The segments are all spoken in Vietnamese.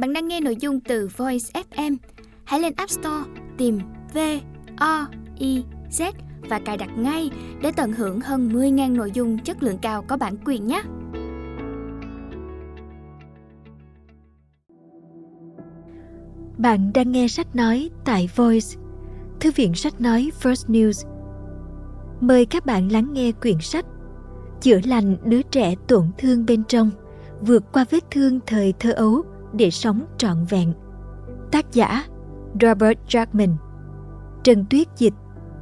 Bạn đang nghe nội dung từ Voice FM. Hãy lên App Store tìm V O I Z và cài đặt ngay để tận hưởng hơn 10.000 nội dung chất lượng cao có bản quyền nhé. Bạn đang nghe sách nói tại Voice, Thư viện sách nói First News. Mời các bạn lắng nghe quyển sách Chữa lành đứa trẻ tổn thương bên trong, vượt qua vết thương thời thơ ấu để sống trọn vẹn. Tác giả Robert Jackman Trần Tuyết Dịch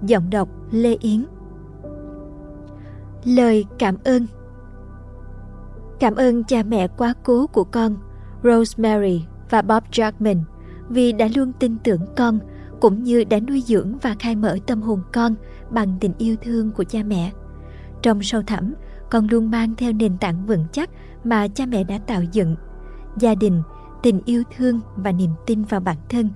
Giọng đọc Lê Yến Lời cảm ơn Cảm ơn cha mẹ quá cố của con, Rosemary và Bob Jackman vì đã luôn tin tưởng con cũng như đã nuôi dưỡng và khai mở tâm hồn con bằng tình yêu thương của cha mẹ. Trong sâu thẳm, con luôn mang theo nền tảng vững chắc mà cha mẹ đã tạo dựng. Gia đình, tình yêu thương và niềm tin vào bản thân.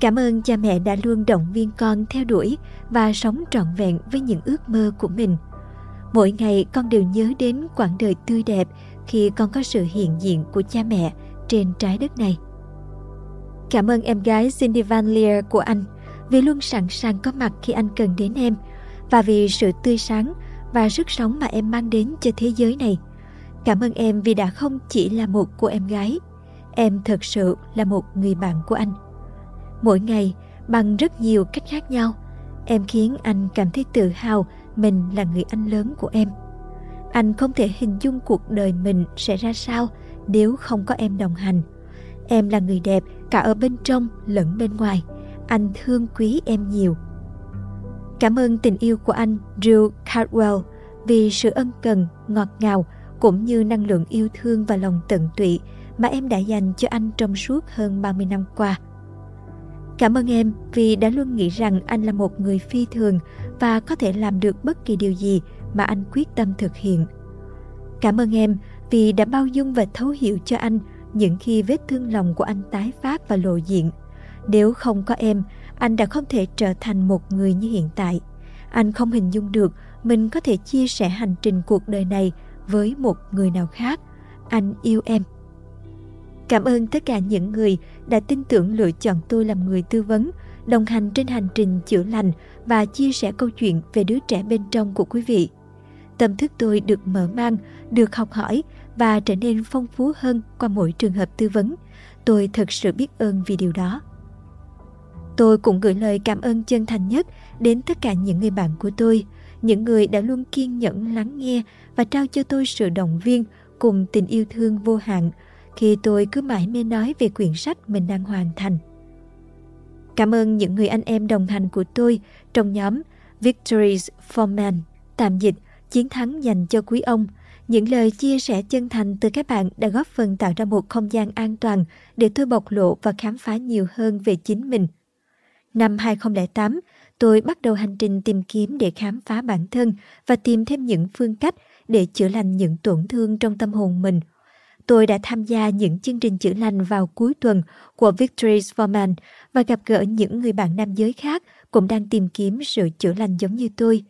Cảm ơn cha mẹ đã luôn động viên con theo đuổi và sống trọn vẹn với những ước mơ của mình. Mỗi ngày con đều nhớ đến quãng đời tươi đẹp khi con có sự hiện diện của cha mẹ trên trái đất này. Cảm ơn em gái Cindy Van Leer của anh vì luôn sẵn sàng có mặt khi anh cần đến em và vì sự tươi sáng và sức sống mà em mang đến cho thế giới này. Cảm ơn em vì đã không chỉ là một cô em gái, em thật sự là một người bạn của anh. Mỗi ngày, bằng rất nhiều cách khác nhau, em khiến anh cảm thấy tự hào mình là người anh lớn của em. Anh không thể hình dung cuộc đời mình sẽ ra sao nếu không có em đồng hành. Em là người đẹp cả ở bên trong lẫn bên ngoài. Anh thương quý em nhiều. Cảm ơn tình yêu của anh Drew Cardwell vì sự ân cần, ngọt ngào cũng như năng lượng yêu thương và lòng tận tụy mà em đã dành cho anh trong suốt hơn 30 năm qua. Cảm ơn em vì đã luôn nghĩ rằng anh là một người phi thường và có thể làm được bất kỳ điều gì mà anh quyết tâm thực hiện. Cảm ơn em vì đã bao dung và thấu hiểu cho anh những khi vết thương lòng của anh tái phát và lộ diện. Nếu không có em, anh đã không thể trở thành một người như hiện tại. Anh không hình dung được mình có thể chia sẻ hành trình cuộc đời này với một người nào khác. Anh yêu em. Cảm ơn tất cả những người đã tin tưởng lựa chọn tôi làm người tư vấn, đồng hành trên hành trình chữa lành và chia sẻ câu chuyện về đứa trẻ bên trong của quý vị. Tâm thức tôi được mở mang, được học hỏi và trở nên phong phú hơn qua mỗi trường hợp tư vấn. Tôi thật sự biết ơn vì điều đó. Tôi cũng gửi lời cảm ơn chân thành nhất đến tất cả những người bạn của tôi, những người đã luôn kiên nhẫn lắng nghe và trao cho tôi sự động viên cùng tình yêu thương vô hạn khi tôi cứ mãi mê nói về quyển sách mình đang hoàn thành. Cảm ơn những người anh em đồng hành của tôi trong nhóm Victories for Men, tạm dịch chiến thắng dành cho quý ông. Những lời chia sẻ chân thành từ các bạn đã góp phần tạo ra một không gian an toàn để tôi bộc lộ và khám phá nhiều hơn về chính mình. Năm 2008, tôi bắt đầu hành trình tìm kiếm để khám phá bản thân và tìm thêm những phương cách để chữa lành những tổn thương trong tâm hồn mình – tôi đã tham gia những chương trình chữa lành vào cuối tuần của Victories for Men và gặp gỡ những người bạn nam giới khác cũng đang tìm kiếm sự chữa lành giống như tôi.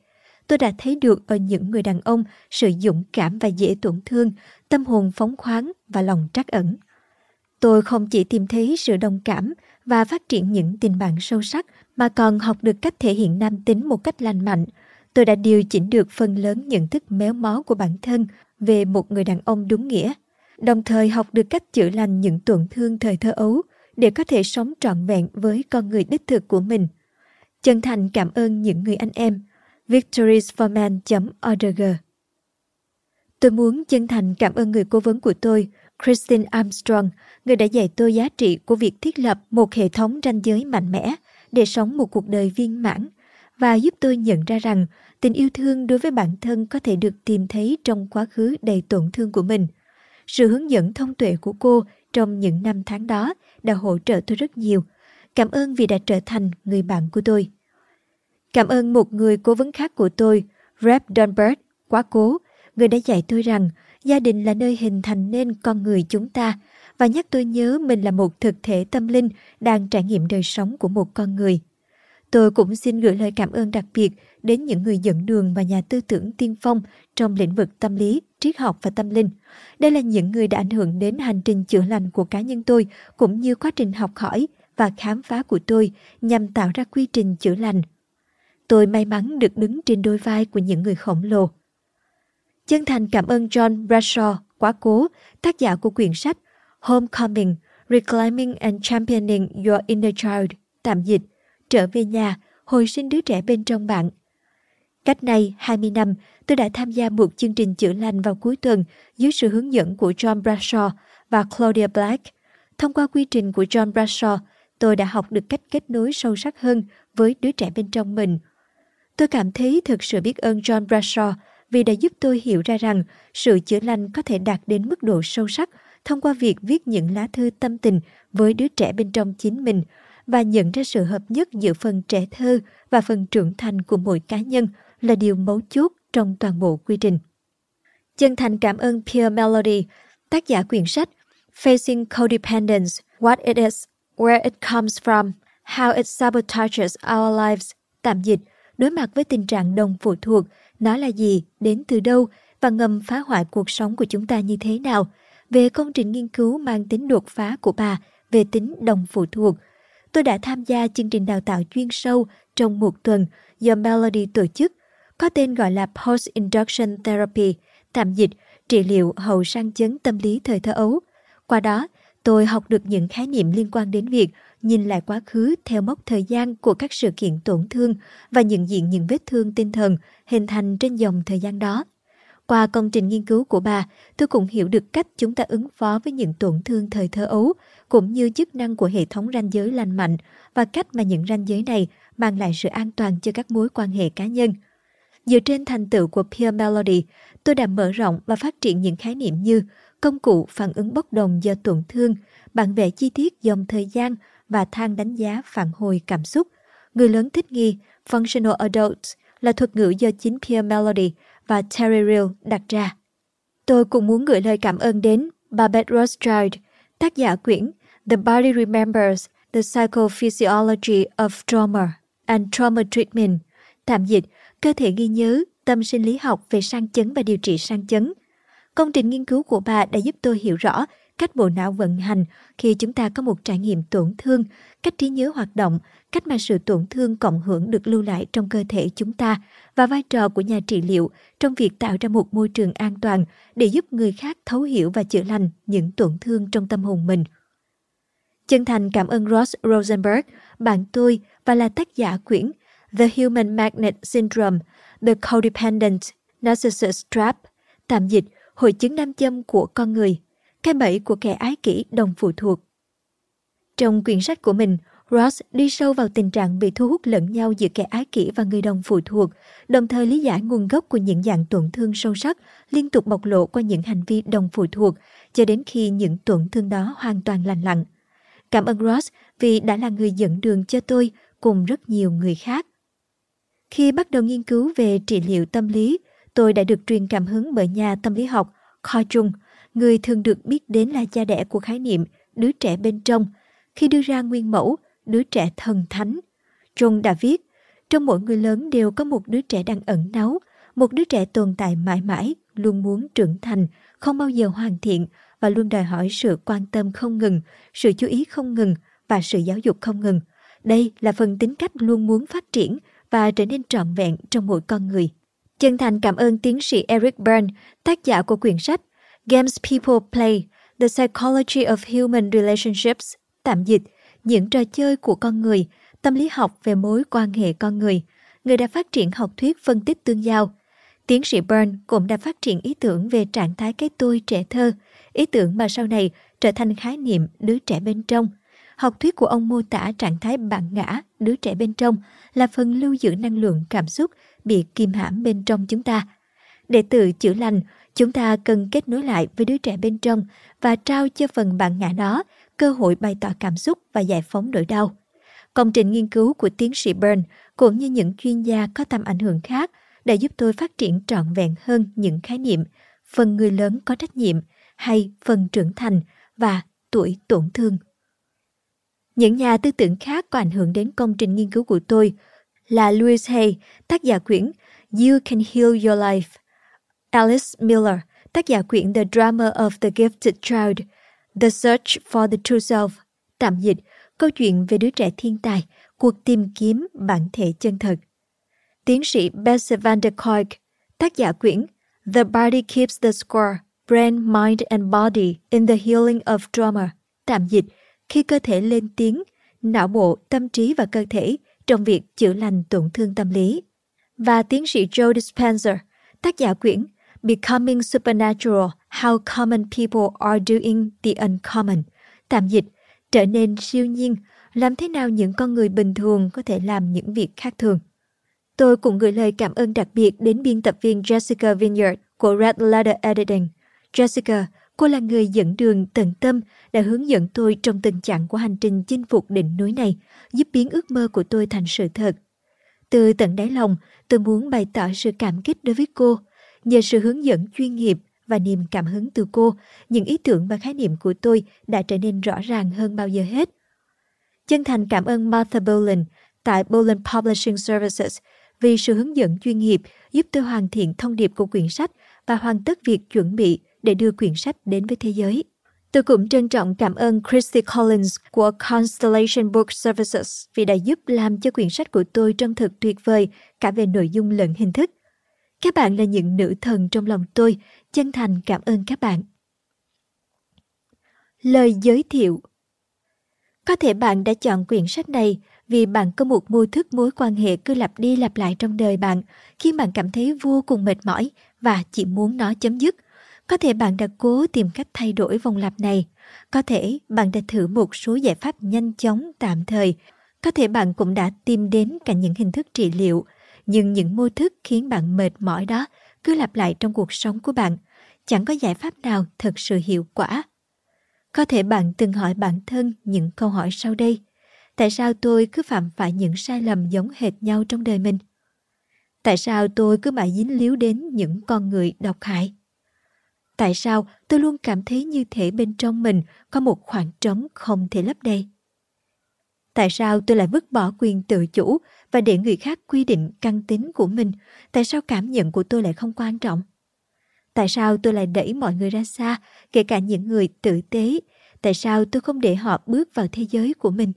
Tôi đã thấy được ở những người đàn ông sự dũng cảm và dễ tổn thương, tâm hồn phóng khoáng và lòng trắc ẩn. Tôi không chỉ tìm thấy sự đồng cảm và phát triển những tình bạn sâu sắc mà còn học được cách thể hiện nam tính một cách lành mạnh. Tôi đã điều chỉnh được phần lớn nhận thức méo mó của bản thân về một người đàn ông đúng nghĩa đồng thời học được cách chữa lành những tổn thương thời thơ ấu để có thể sống trọn vẹn với con người đích thực của mình. Chân thành cảm ơn những người anh em. victoriesforman.org Tôi muốn chân thành cảm ơn người cố vấn của tôi, Christine Armstrong, người đã dạy tôi giá trị của việc thiết lập một hệ thống ranh giới mạnh mẽ để sống một cuộc đời viên mãn và giúp tôi nhận ra rằng tình yêu thương đối với bản thân có thể được tìm thấy trong quá khứ đầy tổn thương của mình – sự hướng dẫn thông tuệ của cô trong những năm tháng đó đã hỗ trợ tôi rất nhiều. Cảm ơn vì đã trở thành người bạn của tôi. Cảm ơn một người cố vấn khác của tôi, Rep Dunbert, quá cố, người đã dạy tôi rằng gia đình là nơi hình thành nên con người chúng ta và nhắc tôi nhớ mình là một thực thể tâm linh đang trải nghiệm đời sống của một con người. Tôi cũng xin gửi lời cảm ơn đặc biệt đến những người dẫn đường và nhà tư tưởng tiên phong trong lĩnh vực tâm lý triết học và tâm linh. Đây là những người đã ảnh hưởng đến hành trình chữa lành của cá nhân tôi cũng như quá trình học hỏi và khám phá của tôi nhằm tạo ra quy trình chữa lành. Tôi may mắn được đứng trên đôi vai của những người khổng lồ. Chân thành cảm ơn John Bradshaw, quá cố, tác giả của quyển sách Homecoming, Reclaiming and Championing Your Inner Child, tạm dịch, trở về nhà, hồi sinh đứa trẻ bên trong bạn. Cách này 20 năm, tôi đã tham gia một chương trình chữa lành vào cuối tuần dưới sự hướng dẫn của John Bradshaw và Claudia Black. Thông qua quy trình của John Bradshaw, tôi đã học được cách kết nối sâu sắc hơn với đứa trẻ bên trong mình. Tôi cảm thấy thực sự biết ơn John Bradshaw vì đã giúp tôi hiểu ra rằng sự chữa lành có thể đạt đến mức độ sâu sắc thông qua việc viết những lá thư tâm tình với đứa trẻ bên trong chính mình và nhận ra sự hợp nhất giữa phần trẻ thơ và phần trưởng thành của mỗi cá nhân là điều mấu chốt trong toàn bộ quy trình. Chân thành cảm ơn Pierre Melody, tác giả quyển sách Facing Codependence, What It Is, Where It Comes From, How It Sabotages Our Lives, tạm dịch, đối mặt với tình trạng đồng phụ thuộc, nó là gì, đến từ đâu và ngầm phá hoại cuộc sống của chúng ta như thế nào, về công trình nghiên cứu mang tính đột phá của bà về tính đồng phụ thuộc. Tôi đã tham gia chương trình đào tạo chuyên sâu trong một tuần do Melody tổ chức, có tên gọi là Post Induction Therapy, tạm dịch trị liệu hậu sang chấn tâm lý thời thơ ấu. Qua đó, tôi học được những khái niệm liên quan đến việc nhìn lại quá khứ theo mốc thời gian của các sự kiện tổn thương và nhận diện những vết thương tinh thần hình thành trên dòng thời gian đó. Qua công trình nghiên cứu của bà, tôi cũng hiểu được cách chúng ta ứng phó với những tổn thương thời thơ ấu, cũng như chức năng của hệ thống ranh giới lành mạnh và cách mà những ranh giới này mang lại sự an toàn cho các mối quan hệ cá nhân. Dựa trên thành tựu của Peer Melody, tôi đã mở rộng và phát triển những khái niệm như công cụ phản ứng bốc đồng do tổn thương, bản vẽ chi tiết dòng thời gian và thang đánh giá phản hồi cảm xúc. Người lớn thích nghi, Functional Adults là thuật ngữ do chính Peer Melody và Terry Real đặt ra. Tôi cũng muốn gửi lời cảm ơn đến Babette Rothschild, tác giả quyển The Body Remembers The Psychophysiology of Trauma and Trauma Treatment, tạm dịch cơ thể ghi nhớ, tâm sinh lý học về sang chấn và điều trị sang chấn. Công trình nghiên cứu của bà đã giúp tôi hiểu rõ cách bộ não vận hành khi chúng ta có một trải nghiệm tổn thương, cách trí nhớ hoạt động, cách mà sự tổn thương cộng hưởng được lưu lại trong cơ thể chúng ta và vai trò của nhà trị liệu trong việc tạo ra một môi trường an toàn để giúp người khác thấu hiểu và chữa lành những tổn thương trong tâm hồn mình. Chân thành cảm ơn Ross Rosenberg, bạn tôi và là tác giả quyển The Human Magnet Syndrome, The Codependent Narcissist Trap, tạm dịch hội chứng nam châm của con người, cái bẫy của kẻ ái kỷ đồng phụ thuộc. Trong quyển sách của mình, Ross đi sâu vào tình trạng bị thu hút lẫn nhau giữa kẻ ái kỷ và người đồng phụ thuộc, đồng thời lý giải nguồn gốc của những dạng tổn thương sâu sắc liên tục bộc lộ qua những hành vi đồng phụ thuộc cho đến khi những tổn thương đó hoàn toàn lành lặn. Cảm ơn Ross vì đã là người dẫn đường cho tôi cùng rất nhiều người khác. Khi bắt đầu nghiên cứu về trị liệu tâm lý, tôi đã được truyền cảm hứng bởi nhà tâm lý học Carl Jung, người thường được biết đến là cha đẻ của khái niệm đứa trẻ bên trong, khi đưa ra nguyên mẫu đứa trẻ thần thánh. Jung đã viết, trong mỗi người lớn đều có một đứa trẻ đang ẩn náu, một đứa trẻ tồn tại mãi mãi, luôn muốn trưởng thành, không bao giờ hoàn thiện và luôn đòi hỏi sự quan tâm không ngừng, sự chú ý không ngừng và sự giáo dục không ngừng. Đây là phần tính cách luôn muốn phát triển và trở nên trọn vẹn trong mỗi con người. Chân thành cảm ơn tiến sĩ Eric Byrne, tác giả của quyển sách Games People Play, The Psychology of Human Relationships, tạm dịch, những trò chơi của con người, tâm lý học về mối quan hệ con người. Người đã phát triển học thuyết phân tích tương giao. Tiến sĩ Byrne cũng đã phát triển ý tưởng về trạng thái cái tôi trẻ thơ, ý tưởng mà sau này trở thành khái niệm đứa trẻ bên trong. Học thuyết của ông mô tả trạng thái bản ngã, đứa trẻ bên trong là phần lưu giữ năng lượng cảm xúc bị kìm hãm bên trong chúng ta. Để tự chữa lành, chúng ta cần kết nối lại với đứa trẻ bên trong và trao cho phần bản ngã đó cơ hội bày tỏ cảm xúc và giải phóng nỗi đau. Công trình nghiên cứu của tiến sĩ Byrne cũng như những chuyên gia có tầm ảnh hưởng khác đã giúp tôi phát triển trọn vẹn hơn những khái niệm phần người lớn có trách nhiệm hay phần trưởng thành và tuổi tổn thương. Những nhà tư tưởng khác có ảnh hưởng đến công trình nghiên cứu của tôi là Louis Hay, tác giả quyển You Can Heal Your Life, Alice Miller, tác giả quyển The Drama of the Gifted Child, The Search for the True Self, tạm dịch, câu chuyện về đứa trẻ thiên tài, cuộc tìm kiếm bản thể chân thật. Tiến sĩ Bessie van der Kolk, tác giả quyển The Body Keeps the Score, Brain, Mind and Body in the Healing of Trauma, tạm dịch, khi cơ thể lên tiếng, não bộ, tâm trí và cơ thể trong việc chữa lành tổn thương tâm lý. Và tiến sĩ Joe Dispenza, tác giả quyển Becoming Supernatural, How Common People Are Doing the Uncommon, tạm dịch, trở nên siêu nhiên, làm thế nào những con người bình thường có thể làm những việc khác thường. Tôi cũng gửi lời cảm ơn đặc biệt đến biên tập viên Jessica Vineyard của Red Letter Editing. Jessica, cô là người dẫn đường tận tâm đã hướng dẫn tôi trong tình trạng của hành trình chinh phục đỉnh núi này, giúp biến ước mơ của tôi thành sự thật. Từ tận đáy lòng, tôi muốn bày tỏ sự cảm kích đối với cô. Nhờ sự hướng dẫn chuyên nghiệp và niềm cảm hứng từ cô, những ý tưởng và khái niệm của tôi đã trở nên rõ ràng hơn bao giờ hết. Chân thành cảm ơn Martha Boland tại Boland Publishing Services vì sự hướng dẫn chuyên nghiệp giúp tôi hoàn thiện thông điệp của quyển sách và hoàn tất việc chuẩn bị để đưa quyển sách đến với thế giới. Tôi cũng trân trọng cảm ơn Christy Collins của Constellation Book Services vì đã giúp làm cho quyển sách của tôi trông thật tuyệt vời cả về nội dung lẫn hình thức. Các bạn là những nữ thần trong lòng tôi, chân thành cảm ơn các bạn. Lời giới thiệu Có thể bạn đã chọn quyển sách này vì bạn có một mô thức mối quan hệ cứ lặp đi lặp lại trong đời bạn, khiến bạn cảm thấy vô cùng mệt mỏi và chỉ muốn nó chấm dứt. Có thể bạn đã cố tìm cách thay đổi vòng lặp này. Có thể bạn đã thử một số giải pháp nhanh chóng tạm thời. Có thể bạn cũng đã tìm đến cả những hình thức trị liệu. Nhưng những mô thức khiến bạn mệt mỏi đó cứ lặp lại trong cuộc sống của bạn. Chẳng có giải pháp nào thật sự hiệu quả. Có thể bạn từng hỏi bản thân những câu hỏi sau đây. Tại sao tôi cứ phạm phải những sai lầm giống hệt nhau trong đời mình? Tại sao tôi cứ mãi dính líu đến những con người độc hại? Tại sao tôi luôn cảm thấy như thể bên trong mình có một khoảng trống không thể lấp đầy? Tại sao tôi lại vứt bỏ quyền tự chủ và để người khác quy định căn tính của mình? Tại sao cảm nhận của tôi lại không quan trọng? Tại sao tôi lại đẩy mọi người ra xa, kể cả những người tử tế? Tại sao tôi không để họ bước vào thế giới của mình?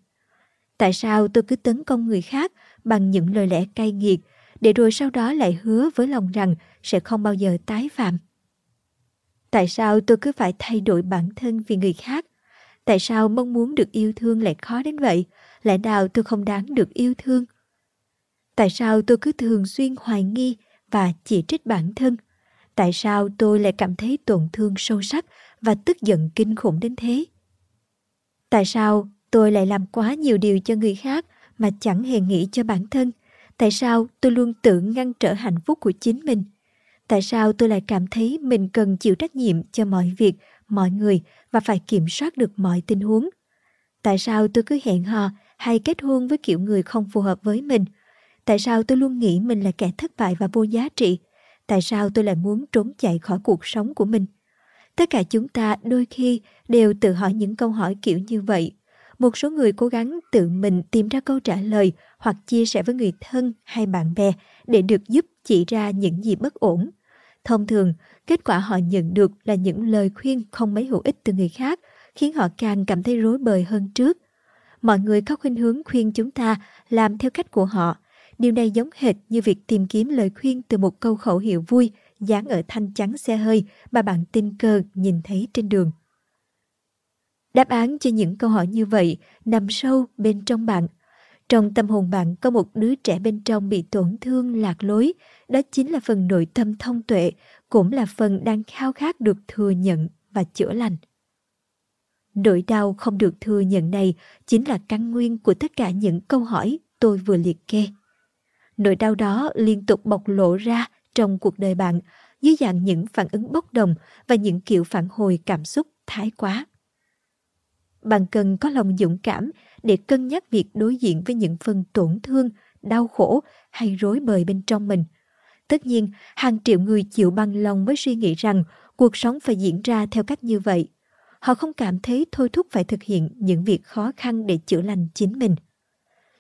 Tại sao tôi cứ tấn công người khác bằng những lời lẽ cay nghiệt, để rồi sau đó lại hứa với lòng rằng sẽ không bao giờ tái phạm? Tại sao tôi cứ phải thay đổi bản thân vì người khác? Tại sao mong muốn được yêu thương lại khó đến vậy? Lẽ nào tôi không đáng được yêu thương? Tại sao tôi cứ thường xuyên hoài nghi và chỉ trích bản thân? Tại sao tôi lại cảm thấy tổn thương sâu sắc và tức giận kinh khủng đến thế? Tại sao tôi lại làm quá nhiều điều cho người khác mà chẳng hề nghĩ cho bản thân? Tại sao tôi luôn tự ngăn trở hạnh phúc của chính mình? Tại sao tôi lại cảm thấy mình cần chịu trách nhiệm cho mọi việc, mọi người và phải kiểm soát được mọi tình huống? Tại sao tôi cứ hẹn hò hay kết hôn với kiểu người không phù hợp với mình? Tại sao tôi luôn nghĩ mình là kẻ thất bại và vô giá trị? Tại sao tôi lại muốn trốn chạy khỏi cuộc sống của mình? Tất cả chúng ta đôi khi đều tự hỏi những câu hỏi kiểu như vậy. Một số người cố gắng tự mình tìm ra câu trả lời hoặc chia sẻ với người thân hay bạn bè để được giúp chỉ ra những gì bất ổn. Thông thường, kết quả họ nhận được là những lời khuyên không mấy hữu ích từ người khác, khiến họ càng cảm thấy rối bời hơn trước. Mọi người có khuynh hướng khuyên chúng ta làm theo cách của họ. Điều này giống hệt như việc tìm kiếm lời khuyên từ một câu khẩu hiệu vui dán ở thanh chắn xe hơi mà bạn tình cờ nhìn thấy trên đường. Đáp án cho những câu hỏi như vậy nằm sâu bên trong bạn – trong tâm hồn bạn có một đứa trẻ bên trong bị tổn thương lạc lối, đó chính là phần nội tâm thông tuệ, cũng là phần đang khao khát được thừa nhận và chữa lành. Nỗi đau không được thừa nhận này chính là căn nguyên của tất cả những câu hỏi tôi vừa liệt kê. Nỗi đau đó liên tục bộc lộ ra trong cuộc đời bạn dưới dạng những phản ứng bốc đồng và những kiểu phản hồi cảm xúc thái quá. Bạn cần có lòng dũng cảm để cân nhắc việc đối diện với những phần tổn thương, đau khổ hay rối bời bên trong mình. Tất nhiên, hàng triệu người chịu bằng lòng với suy nghĩ rằng cuộc sống phải diễn ra theo cách như vậy. Họ không cảm thấy thôi thúc phải thực hiện những việc khó khăn để chữa lành chính mình.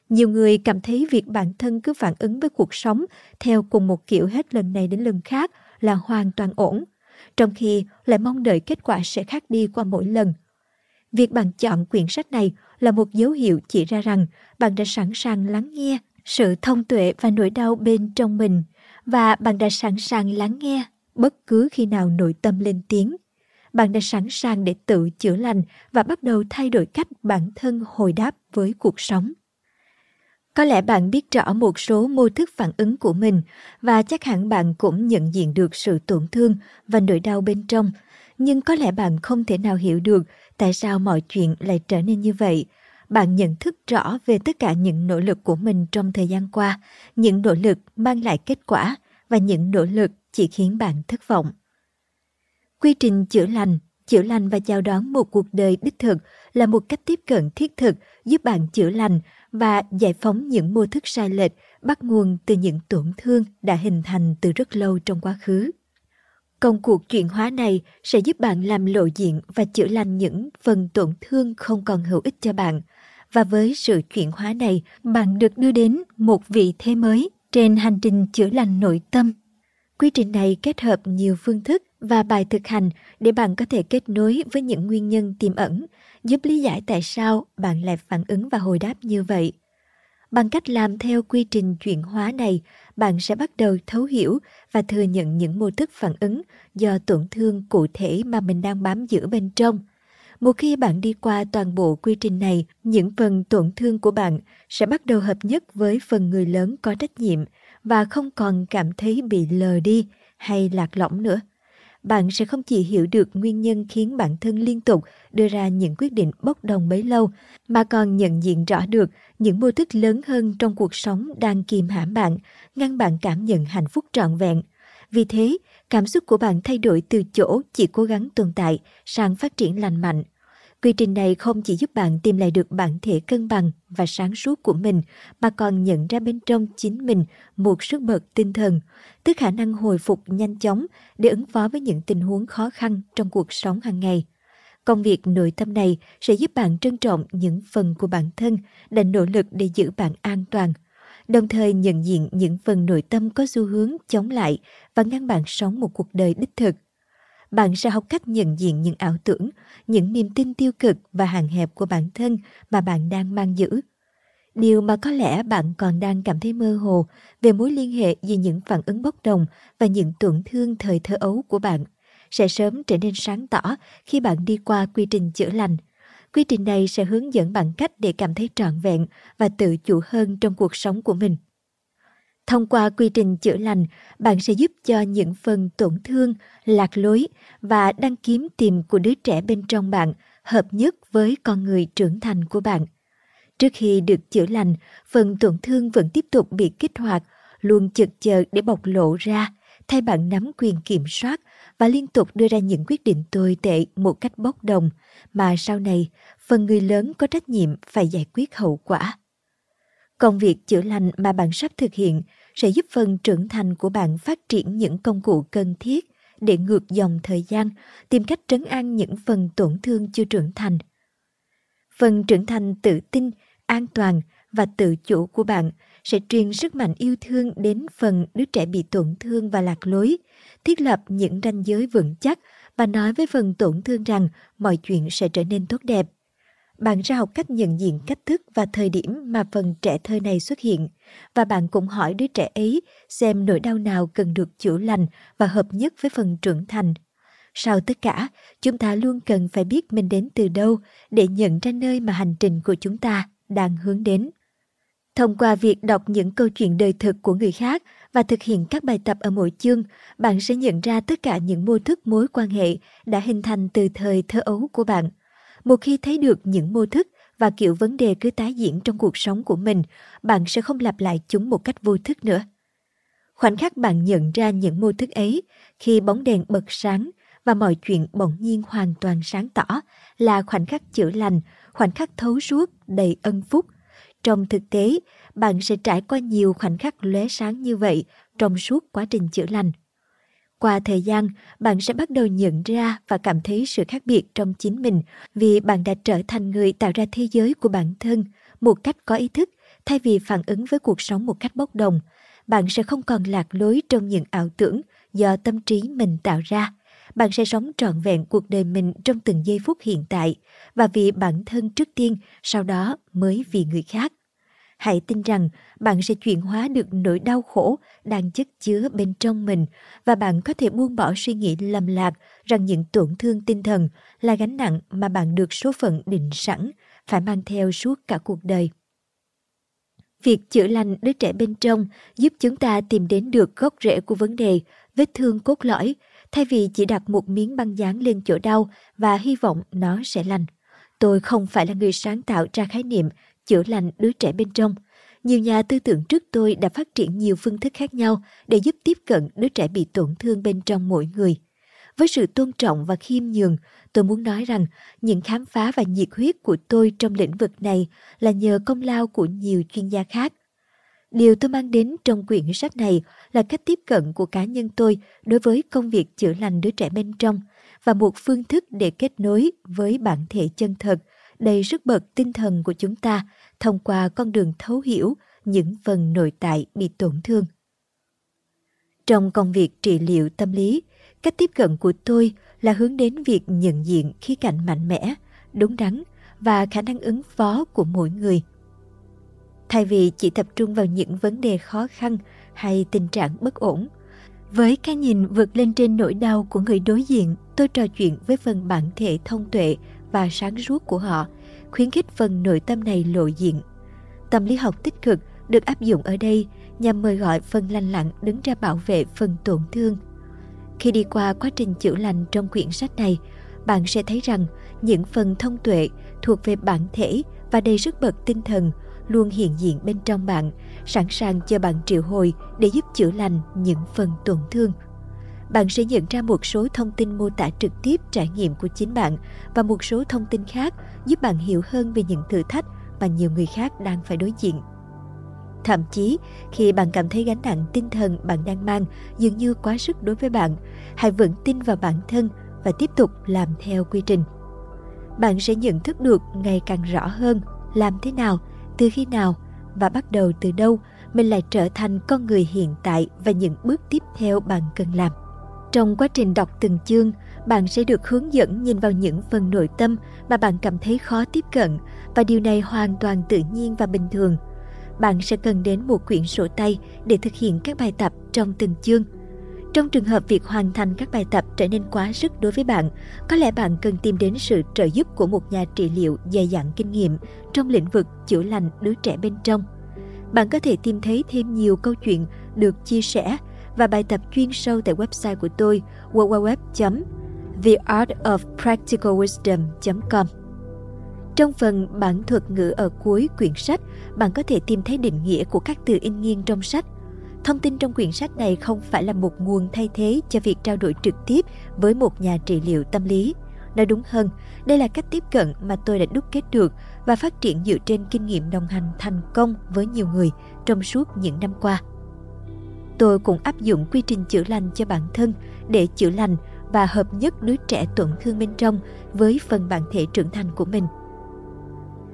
Nhiều người cảm thấy việc bản thân cứ phản ứng với cuộc sống theo cùng một kiểu hết lần này đến lần khác là hoàn toàn ổn. trong khi lại mong đợi kết quả sẽ khác đi qua mỗi lần. Việc bạn chọn quyển sách này là một dấu hiệu chỉ ra rằng bạn đã sẵn sàng lắng nghe sự thông tuệ và nỗi đau bên trong mình và bạn đã sẵn sàng lắng nghe bất cứ khi nào nội tâm lên tiếng. Bạn đã sẵn sàng để tự chữa lành và bắt đầu thay đổi cách bản thân hồi đáp với cuộc sống. Có lẽ bạn biết rõ một số mô thức phản ứng của mình và chắc hẳn bạn cũng nhận diện được sự tổn thương và nỗi đau bên trong, nhưng có lẽ bạn không thể nào hiểu được tại sao mọi chuyện lại trở nên như vậy. Bạn nhận thức rõ về tất cả những nỗ lực của mình trong thời gian qua, những nỗ lực mang lại kết quả và những nỗ lực chỉ khiến bạn thất vọng. Quy trình chữa lành chữa lành và chào đón một cuộc đời đích thực là một cách tiếp cận thiết thực giúp bạn chữa lành và giải phóng những mô thức sai lệch bắt nguồn từ những tổn thương đã hình thành từ rất lâu trong quá khứ. Công cuộc chuyển hóa này sẽ giúp bạn làm lộ diện và chữa lành những phần tổn thương không còn hữu ích cho bạn. Và với sự chuyển hóa này, bạn được đưa đến một vị thế mới trên hành trình chữa lành nội tâm. Quy trình này kết hợp nhiều phương thức và bài thực hành để bạn có thể kết nối với những nguyên nhân tiềm ẩn, giúp lý giải tại sao bạn lại phản ứng và hồi đáp như vậy. Bằng cách làm theo quy trình chuyển hóa này, bạn sẽ bắt đầu thấu hiểu và thừa nhận những mô thức phản ứng do tổn thương cụ thể mà mình đang bám giữ bên trong. Một khi bạn đi qua toàn bộ quy trình này, những phần tổn thương của bạn sẽ bắt đầu hợp nhất với phần người lớn có trách nhiệm và không còn cảm thấy bị lờ đi hay lạc lõng nữa bạn sẽ không chỉ hiểu được nguyên nhân khiến bản thân liên tục đưa ra những quyết định bốc đồng bấy lâu, mà còn nhận diện rõ được những mô thức lớn hơn trong cuộc sống đang kìm hãm bạn, ngăn bạn cảm nhận hạnh phúc trọn vẹn. Vì thế, cảm xúc của bạn thay đổi từ chỗ chỉ cố gắng tồn tại sang phát triển lành mạnh. Quy trình này không chỉ giúp bạn tìm lại được bản thể cân bằng và sáng suốt của mình, mà còn nhận ra bên trong chính mình một sức bật tinh thần, tức khả năng hồi phục nhanh chóng để ứng phó với những tình huống khó khăn trong cuộc sống hàng ngày. Công việc nội tâm này sẽ giúp bạn trân trọng những phần của bản thân đã nỗ lực để giữ bạn an toàn, đồng thời nhận diện những phần nội tâm có xu hướng chống lại và ngăn bạn sống một cuộc đời đích thực bạn sẽ học cách nhận diện những ảo tưởng, những niềm tin tiêu cực và hạn hẹp của bản thân mà bạn đang mang giữ. Điều mà có lẽ bạn còn đang cảm thấy mơ hồ về mối liên hệ giữa những phản ứng bốc đồng và những tổn thương thời thơ ấu của bạn sẽ sớm trở nên sáng tỏ khi bạn đi qua quy trình chữa lành. Quy trình này sẽ hướng dẫn bạn cách để cảm thấy trọn vẹn và tự chủ hơn trong cuộc sống của mình. Thông qua quy trình chữa lành, bạn sẽ giúp cho những phần tổn thương, lạc lối và đang kiếm tìm của đứa trẻ bên trong bạn hợp nhất với con người trưởng thành của bạn. Trước khi được chữa lành, phần tổn thương vẫn tiếp tục bị kích hoạt, luôn chực chờ để bộc lộ ra, thay bạn nắm quyền kiểm soát và liên tục đưa ra những quyết định tồi tệ một cách bốc đồng, mà sau này phần người lớn có trách nhiệm phải giải quyết hậu quả. Công việc chữa lành mà bạn sắp thực hiện sẽ giúp phần trưởng thành của bạn phát triển những công cụ cần thiết để ngược dòng thời gian, tìm cách trấn an những phần tổn thương chưa trưởng thành. Phần trưởng thành tự tin, an toàn và tự chủ của bạn sẽ truyền sức mạnh yêu thương đến phần đứa trẻ bị tổn thương và lạc lối, thiết lập những ranh giới vững chắc và nói với phần tổn thương rằng mọi chuyện sẽ trở nên tốt đẹp bạn sẽ học cách nhận diện cách thức và thời điểm mà phần trẻ thơ này xuất hiện. Và bạn cũng hỏi đứa trẻ ấy xem nỗi đau nào cần được chữa lành và hợp nhất với phần trưởng thành. Sau tất cả, chúng ta luôn cần phải biết mình đến từ đâu để nhận ra nơi mà hành trình của chúng ta đang hướng đến. Thông qua việc đọc những câu chuyện đời thực của người khác và thực hiện các bài tập ở mỗi chương, bạn sẽ nhận ra tất cả những mô thức mối quan hệ đã hình thành từ thời thơ ấu của bạn một khi thấy được những mô thức và kiểu vấn đề cứ tái diễn trong cuộc sống của mình, bạn sẽ không lặp lại chúng một cách vô thức nữa. Khoảnh khắc bạn nhận ra những mô thức ấy, khi bóng đèn bật sáng và mọi chuyện bỗng nhiên hoàn toàn sáng tỏ là khoảnh khắc chữa lành, khoảnh khắc thấu suốt, đầy ân phúc. Trong thực tế, bạn sẽ trải qua nhiều khoảnh khắc lóe sáng như vậy trong suốt quá trình chữa lành. Qua thời gian, bạn sẽ bắt đầu nhận ra và cảm thấy sự khác biệt trong chính mình vì bạn đã trở thành người tạo ra thế giới của bản thân một cách có ý thức thay vì phản ứng với cuộc sống một cách bốc đồng. Bạn sẽ không còn lạc lối trong những ảo tưởng do tâm trí mình tạo ra. bạn sẽ sống trọn vẹn cuộc đời mình trong từng giây phút hiện tại và vì bản thân trước tiên, sau đó mới vì người khác. Hãy tin rằng bạn sẽ chuyển hóa được nỗi đau khổ đang chất chứa bên trong mình và bạn có thể buông bỏ suy nghĩ lầm lạc rằng những tổn thương tinh thần là gánh nặng mà bạn được số phận định sẵn phải mang theo suốt cả cuộc đời. Việc chữa lành đứa trẻ bên trong giúp chúng ta tìm đến được gốc rễ của vấn đề, vết thương cốt lõi, thay vì chỉ đặt một miếng băng dán lên chỗ đau và hy vọng nó sẽ lành. Tôi không phải là người sáng tạo ra khái niệm chữa lành đứa trẻ bên trong. Nhiều nhà tư tưởng trước tôi đã phát triển nhiều phương thức khác nhau để giúp tiếp cận đứa trẻ bị tổn thương bên trong mỗi người. Với sự tôn trọng và khiêm nhường, tôi muốn nói rằng những khám phá và nhiệt huyết của tôi trong lĩnh vực này là nhờ công lao của nhiều chuyên gia khác. Điều tôi mang đến trong quyển sách này là cách tiếp cận của cá nhân tôi đối với công việc chữa lành đứa trẻ bên trong và một phương thức để kết nối với bản thể chân thật, đầy sức bật tinh thần của chúng ta thông qua con đường thấu hiểu những phần nội tại bị tổn thương. Trong công việc trị liệu tâm lý, cách tiếp cận của tôi là hướng đến việc nhận diện khía cạnh mạnh mẽ, đúng đắn và khả năng ứng phó của mỗi người. Thay vì chỉ tập trung vào những vấn đề khó khăn hay tình trạng bất ổn, với cái nhìn vượt lên trên nỗi đau của người đối diện, tôi trò chuyện với phần bản thể thông tuệ và sáng suốt của họ, khuyến khích phần nội tâm này lộ diện. Tâm lý học tích cực được áp dụng ở đây nhằm mời gọi phần lành lặn đứng ra bảo vệ phần tổn thương – khi đi qua quá trình chữa lành trong quyển sách này, bạn sẽ thấy rằng những phần thông tuệ thuộc về bản thể và đầy sức bật tinh thần luôn hiện diện bên trong bạn, sẵn sàng cho bạn triệu hồi để giúp chữa lành những phần tổn thương. Bạn sẽ nhận ra một số thông tin mô tả trực tiếp trải nghiệm của chính bạn và một số thông tin khác giúp bạn hiểu hơn về những thử thách mà nhiều người khác đang phải đối diện. Thậm chí, khi bạn cảm thấy gánh nặng tinh thần bạn đang mang dường như quá sức đối với bạn, hãy vững tin vào bản thân và tiếp tục làm theo quy trình. Bạn sẽ nhận thức được ngày càng rõ hơn làm thế nào, từ khi nào và bắt đầu từ đâu mình lại trở thành con người hiện tại và những bước tiếp theo bạn cần làm. Trong quá trình đọc từng chương, bạn sẽ được hướng dẫn nhìn vào những phần nội tâm mà bạn cảm thấy khó tiếp cận và điều này hoàn toàn tự nhiên và bình thường – bạn sẽ cần đến một quyển sổ tay để thực hiện các bài tập trong từng chương. Trong trường hợp việc hoàn thành các bài tập trở nên quá sức đối với bạn, có lẽ bạn cần tìm đến sự trợ giúp của một nhà trị liệu dày dặn kinh nghiệm trong lĩnh vực chữa lành đứa trẻ bên trong. Bạn có thể tìm thấy thêm nhiều câu chuyện được chia sẻ và bài tập chuyên sâu tại website của tôi www.theartofpracticalwisdom.com. Trong phần bản thuật ngữ ở cuối quyển sách, bạn có thể tìm thấy định nghĩa của các từ in nghiêng trong sách. Thông tin trong quyển sách này không phải là một nguồn thay thế cho việc trao đổi trực tiếp với một nhà trị liệu tâm lý. Nói đúng hơn, đây là cách tiếp cận mà tôi đã đúc kết được và phát triển dựa trên kinh nghiệm đồng hành thành công với nhiều người trong suốt những năm qua. Tôi cũng áp dụng quy trình chữa lành cho bản thân để chữa lành và hợp nhất đứa trẻ tổn thương bên trong với phần bản thể trưởng thành của mình –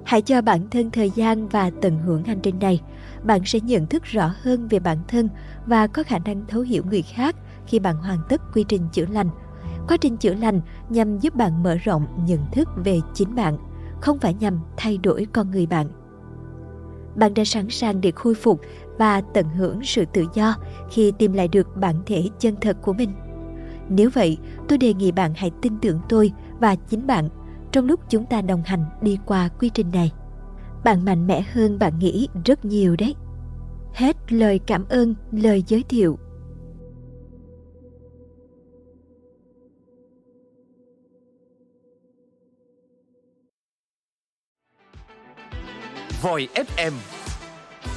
Hãy cho bản thân thời gian và tận hưởng hành trình này. Bạn sẽ nhận thức rõ hơn về bản thân và có khả năng thấu hiểu người khác khi bạn hoàn tất quy trình chữa lành. Quá trình chữa lành nhằm giúp bạn mở rộng nhận thức về chính bạn, không phải nhằm thay đổi con người bạn. Bạn đã sẵn sàng để khôi phục và tận hưởng sự tự do khi tìm lại được bản thể chân thật của mình. Nếu vậy, tôi đề nghị bạn hãy tin tưởng tôi và chính bạn trong lúc chúng ta đồng hành đi qua quy trình này. Bạn mạnh mẽ hơn bạn nghĩ rất nhiều đấy. Hết lời cảm ơn, lời giới thiệu. Voi FM